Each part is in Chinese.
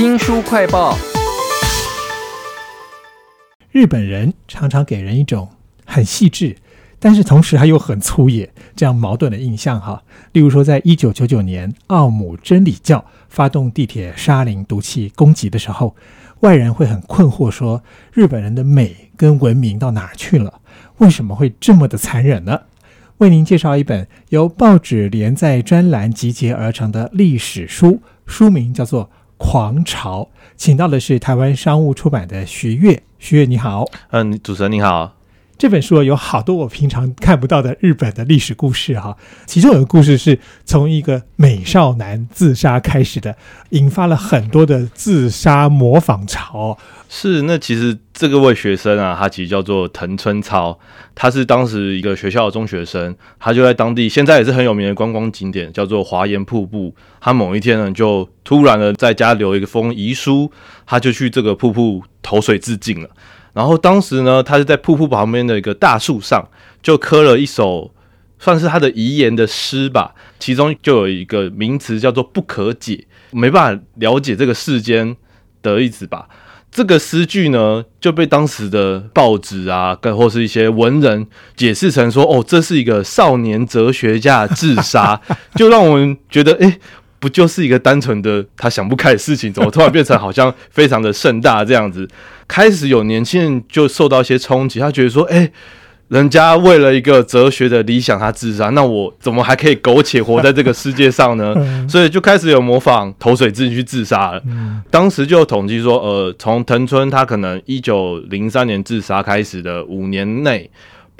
新书快报。日本人常常给人一种很细致，但是同时还又很粗野这样矛盾的印象哈。例如说，在一九九九年奥姆真理教发动地铁沙林毒气攻击的时候，外人会很困惑说，日本人的美跟文明到哪儿去了？为什么会这么的残忍呢？为您介绍一本由报纸连载专栏集结而成的历史书，书名叫做《狂潮》，请到的是台湾商务出版的徐悦。徐悦你好，嗯，主持人你好。这本书有好多我平常看不到的日本的历史故事哈，其中有个故事是从一个美少男自杀开始的，引发了很多的自杀模仿潮。是，那其实这个位学生啊，他其实叫做藤村超，他是当时一个学校的中学生，他就在当地现在也是很有名的观光景点，叫做华岩瀑布。他某一天呢，就突然的在家留一封遗书，他就去这个瀑布投水自尽了。然后当时呢，他是在瀑布旁边的一个大树上，就刻了一首算是他的遗言的诗吧。其中就有一个名词叫做“不可解”，没办法了解这个世间的意思吧。这个诗句呢，就被当时的报纸啊，跟或是一些文人解释成说：“哦，这是一个少年哲学家自杀。” 就让我们觉得，哎，不就是一个单纯的他想不开的事情，怎么突然变成好像非常的盛大这样子？开始有年轻人就受到一些冲击，他觉得说：“哎，人家为了一个哲学的理想，他自杀，那我怎么还可以苟且活在这个世界上呢？”所以就开始有模仿投水自己去自杀了。当时就统计说，呃，从藤村他可能一九零三年自杀开始的五年内。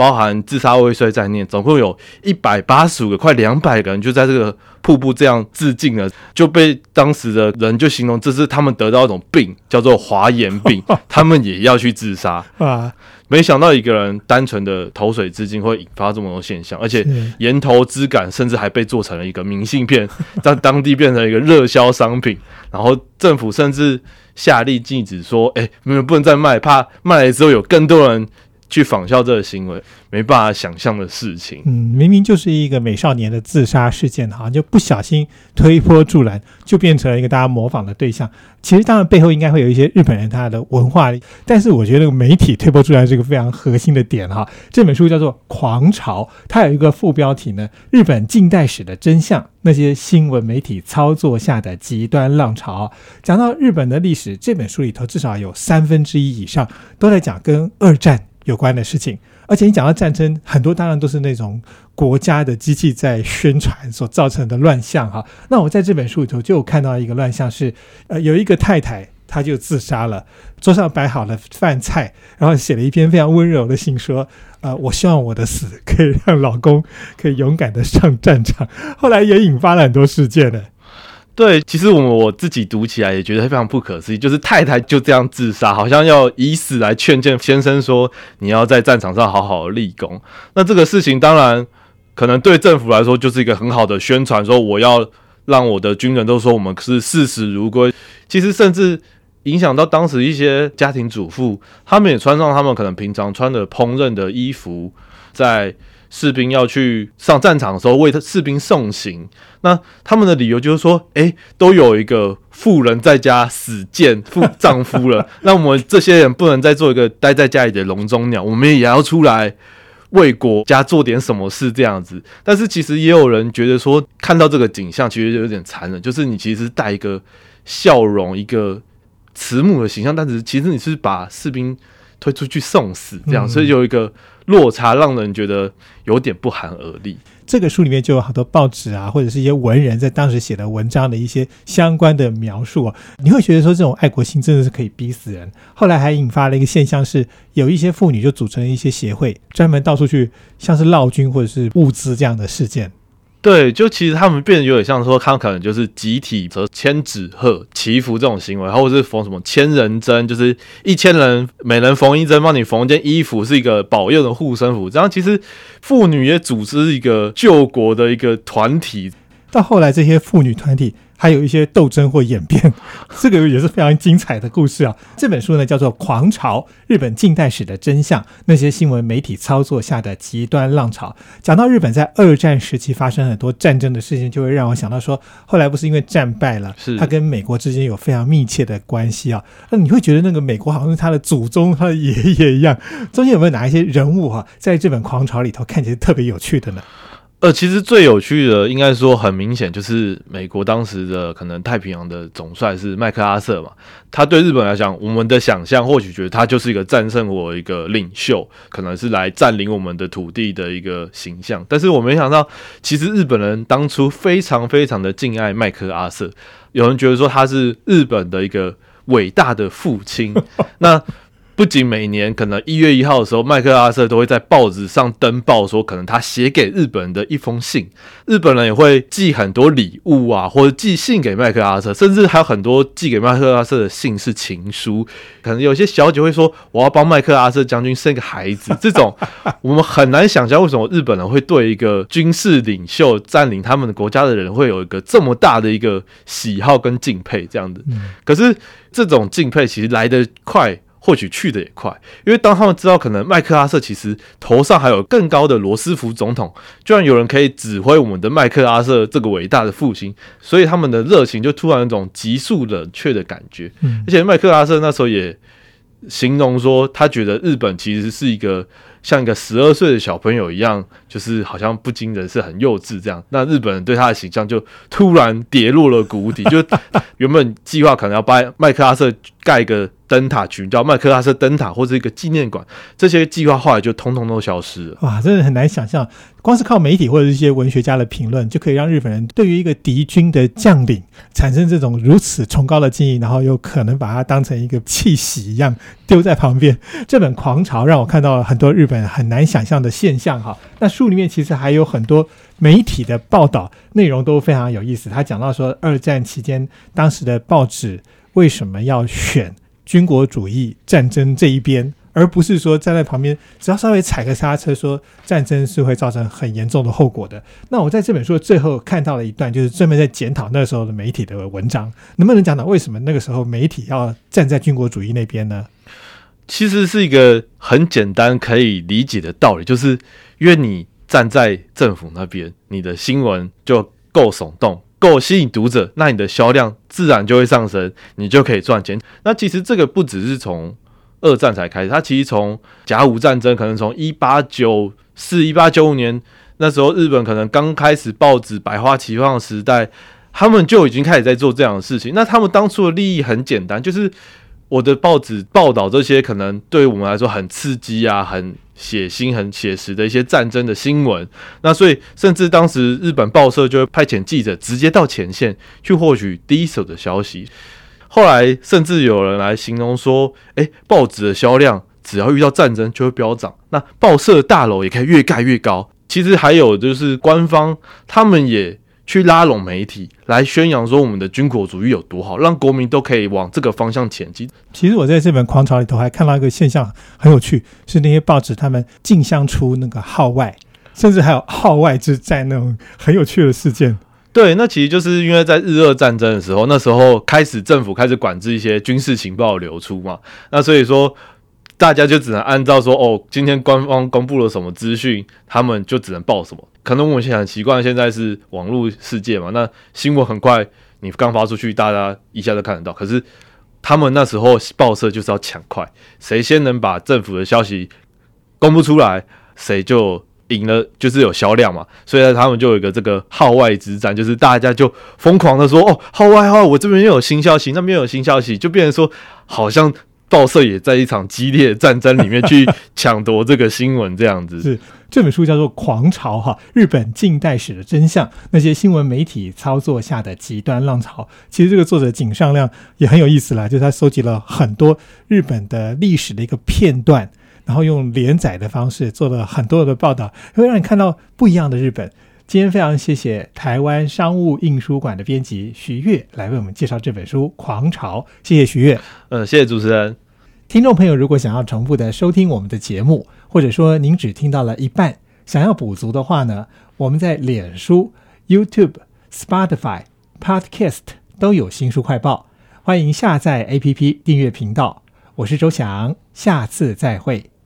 包含自杀未遂在内，总共有一百八十五个，快两百个人就在这个瀑布这样自尽了，就被当时的人就形容这是他们得到一种病，叫做华严病，他们也要去自杀啊！没想到一个人单纯的投水自尽会引发这么多现象，而且岩头之感甚至还被做成了一个明信片，在当地变成一个热销商品，然后政府甚至下令禁止说：“哎，你们不能再卖，怕卖了之后有更多人。”去仿效这个行为，没办法想象的事情。嗯，明明就是一个美少年的自杀事件，好像就不小心推波助澜，就变成了一个大家模仿的对象。其实，当然背后应该会有一些日本人他的文化，但是我觉得媒体推波助澜是一个非常核心的点哈。这本书叫做《狂潮》，它有一个副标题呢：日本近代史的真相，那些新闻媒体操作下的极端浪潮。讲到日本的历史，这本书里头至少有三分之一以上都在讲跟二战。有关的事情，而且你讲到战争，很多当然都是那种国家的机器在宣传所造成的乱象哈。那我在这本书里头就看到一个乱象是，呃，有一个太太她就自杀了，桌上摆好了饭菜，然后写了一篇非常温柔的信说，呃，我希望我的死可以让老公可以勇敢的上战场。后来也引发了很多事件呢。对，其实我我自己读起来也觉得非常不可思议，就是太太就这样自杀，好像要以死来劝谏先生说你要在战场上好好立功。那这个事情当然可能对政府来说就是一个很好的宣传，说我要让我的军人都说我们是视死如归。其实甚至影响到当时一些家庭主妇，他们也穿上他们可能平常穿的烹饪的衣服，在。士兵要去上战场的时候，为士兵送行。那他们的理由就是说：“哎，都有一个妇人在家死谏妇丈夫了，那我们这些人不能再做一个待在家里的笼中鸟，我们也要出来为国家做点什么事。”这样子。但是其实也有人觉得说，看到这个景象，其实就有点残忍。就是你其实带一个笑容、一个慈母的形象，但是其实你是把士兵推出去送死，这样。所以有一个。落差让人觉得有点不寒而栗。这个书里面就有好多报纸啊，或者是一些文人在当时写的文章的一些相关的描述啊，你会觉得说这种爱国心真的是可以逼死人。后来还引发了一个现象，是有一些妇女就组成了一些协会，专门到处去像是闹军或者是物资这样的事件。对，就其实他们变得有点像说，他们可能就是集体则千纸鹤祈福这种行为，或者是缝什么千人针，就是一千人每人缝一针，帮你缝一件衣服，是一个保佑的护身符。这样其实妇女也组织一个救国的一个团体。到后来，这些妇女团体还有一些斗争或演变，这个也是非常精彩的故事啊。这本书呢叫做《狂潮：日本近代史的真相》，那些新闻媒体操作下的极端浪潮。讲到日本在二战时期发生很多战争的事情，就会让我想到说，后来不是因为战败了，是他跟美国之间有非常密切的关系啊。那你会觉得那个美国好像是他的祖宗、他的爷爷一样。中间有没有哪一些人物哈、在这本《狂潮》里头看起来特别有趣的呢？呃，其实最有趣的，应该说很明显，就是美国当时的可能太平洋的总帅是麦克阿瑟嘛。他对日本来讲，我们的想象或许觉得他就是一个战胜我一个领袖，可能是来占领我们的土地的一个形象。但是我没想到，其实日本人当初非常非常的敬爱麦克阿瑟，有人觉得说他是日本的一个伟大的父亲。那不仅每年可能一月一号的时候，麦克阿瑟都会在报纸上登报说，可能他写给日本人的一封信，日本人也会寄很多礼物啊，或者寄信给麦克阿瑟，甚至还有很多寄给麦克阿瑟的信是情书。可能有些小姐会说，我要帮麦克阿瑟将军生个孩子，这种我们很难想象为什么日本人会对一个军事领袖占领他们的国家的人会有一个这么大的一个喜好跟敬佩这样子。可是这种敬佩其实来得快。或许去的也快，因为当他们知道可能麦克阿瑟其实头上还有更高的罗斯福总统，居然有人可以指挥我们的麦克阿瑟这个伟大的复兴，所以他们的热情就突然有一种急速冷却的感觉。嗯而且麦克阿瑟那时候也形容说，他觉得日本其实是一个像一个十二岁的小朋友一样，就是好像不经人事、很幼稚这样。那日本人对他的形象就突然跌落了谷底，就 原本计划可能要把麦克阿瑟盖个灯塔群，叫麦克阿瑟灯塔或者一个纪念馆，这些计划后来就通通都消失了。哇，真的很难想象，光是靠媒体或者一些文学家的评论，就可以让日本人对于一个敌军的将领产生这种如此崇高的敬意，然后又可能把它当成一个气息一样丢在旁边。这本《狂潮》让我看到了很多日本很难想象的现象哈。那书里面其实还有很多媒体的报道，内容都非常有意思。他讲到说，二战期间当时的报纸为什么要选军国主义战争这一边，而不是说站在旁边，只要稍微踩个刹车，说战争是会造成很严重的后果的。那我在这本书最后看到了一段，就是专门在检讨那时候的媒体的文章，能不能讲讲为什么那个时候媒体要站在军国主义那边呢？其实是一个很简单可以理解的道理，就是因为你站在政府那边，你的新闻就够耸动，够吸引读者，那你的销量自然就会上升，你就可以赚钱。那其实这个不只是从二战才开始，它其实从甲午战争，可能从一八九四、一八九五年那时候，日本可能刚开始报纸百花齐放的时代，他们就已经开始在做这样的事情。那他们当初的利益很简单，就是我的报纸报道这些可能对我们来说很刺激啊、很血腥、很写实的一些战争的新闻。那所以，甚至当时日本报社就会派遣记者直接到前线去获取第一手的消息。后来，甚至有人来形容说：“诶，报纸的销量只要遇到战争就会飙涨，那报社的大楼也可以越盖越高。”其实还有就是官方他们也去拉拢媒体来宣扬说我们的军国主义有多好，让国民都可以往这个方向前进。其实我在这本《狂潮》里头还看到一个现象很有趣，是那些报纸他们竞相出那个号外，甚至还有号外之战那种很有趣的事件。对，那其实就是因为在日俄战争的时候，那时候开始政府开始管制一些军事情报流出嘛，那所以说大家就只能按照说哦，今天官方公布了什么资讯，他们就只能报什么。可能我们现在很习惯，现在是网络世界嘛，那新闻很快你刚发出去，大家一下就看得到。可是他们那时候报社就是要抢快，谁先能把政府的消息公布出来，谁就赢了，就是有销量嘛。所以他们就有一个这个号外之战，就是大家就疯狂的说哦，号外号外，我这边又有新消息，那边又有新消息，就变成说好像报社也在一场激烈的战争里面去 抢夺这个新闻，这样子。是这本书叫做《狂潮》哈，日本近代史的真相，那些新闻媒体操作下的极端浪潮。其实这个作者井上亮也很有意思啦，就是他收集了很多日本的历史的一个片段，然后用连载的方式做了很多的报道，会让你看到不一样的日本。今天非常谢谢台湾商务印书馆的编辑徐悦来为我们介绍这本书《狂潮》，谢谢徐悦。呃，谢谢主持人。听众朋友，如果想要重复的收听我们的节目，或者说您只听到了一半，想要补足的话呢，我们在脸书、YouTube、Spotify、Podcast 都有新书快报，欢迎下载 APP 订阅频道。我是周翔，下次再会。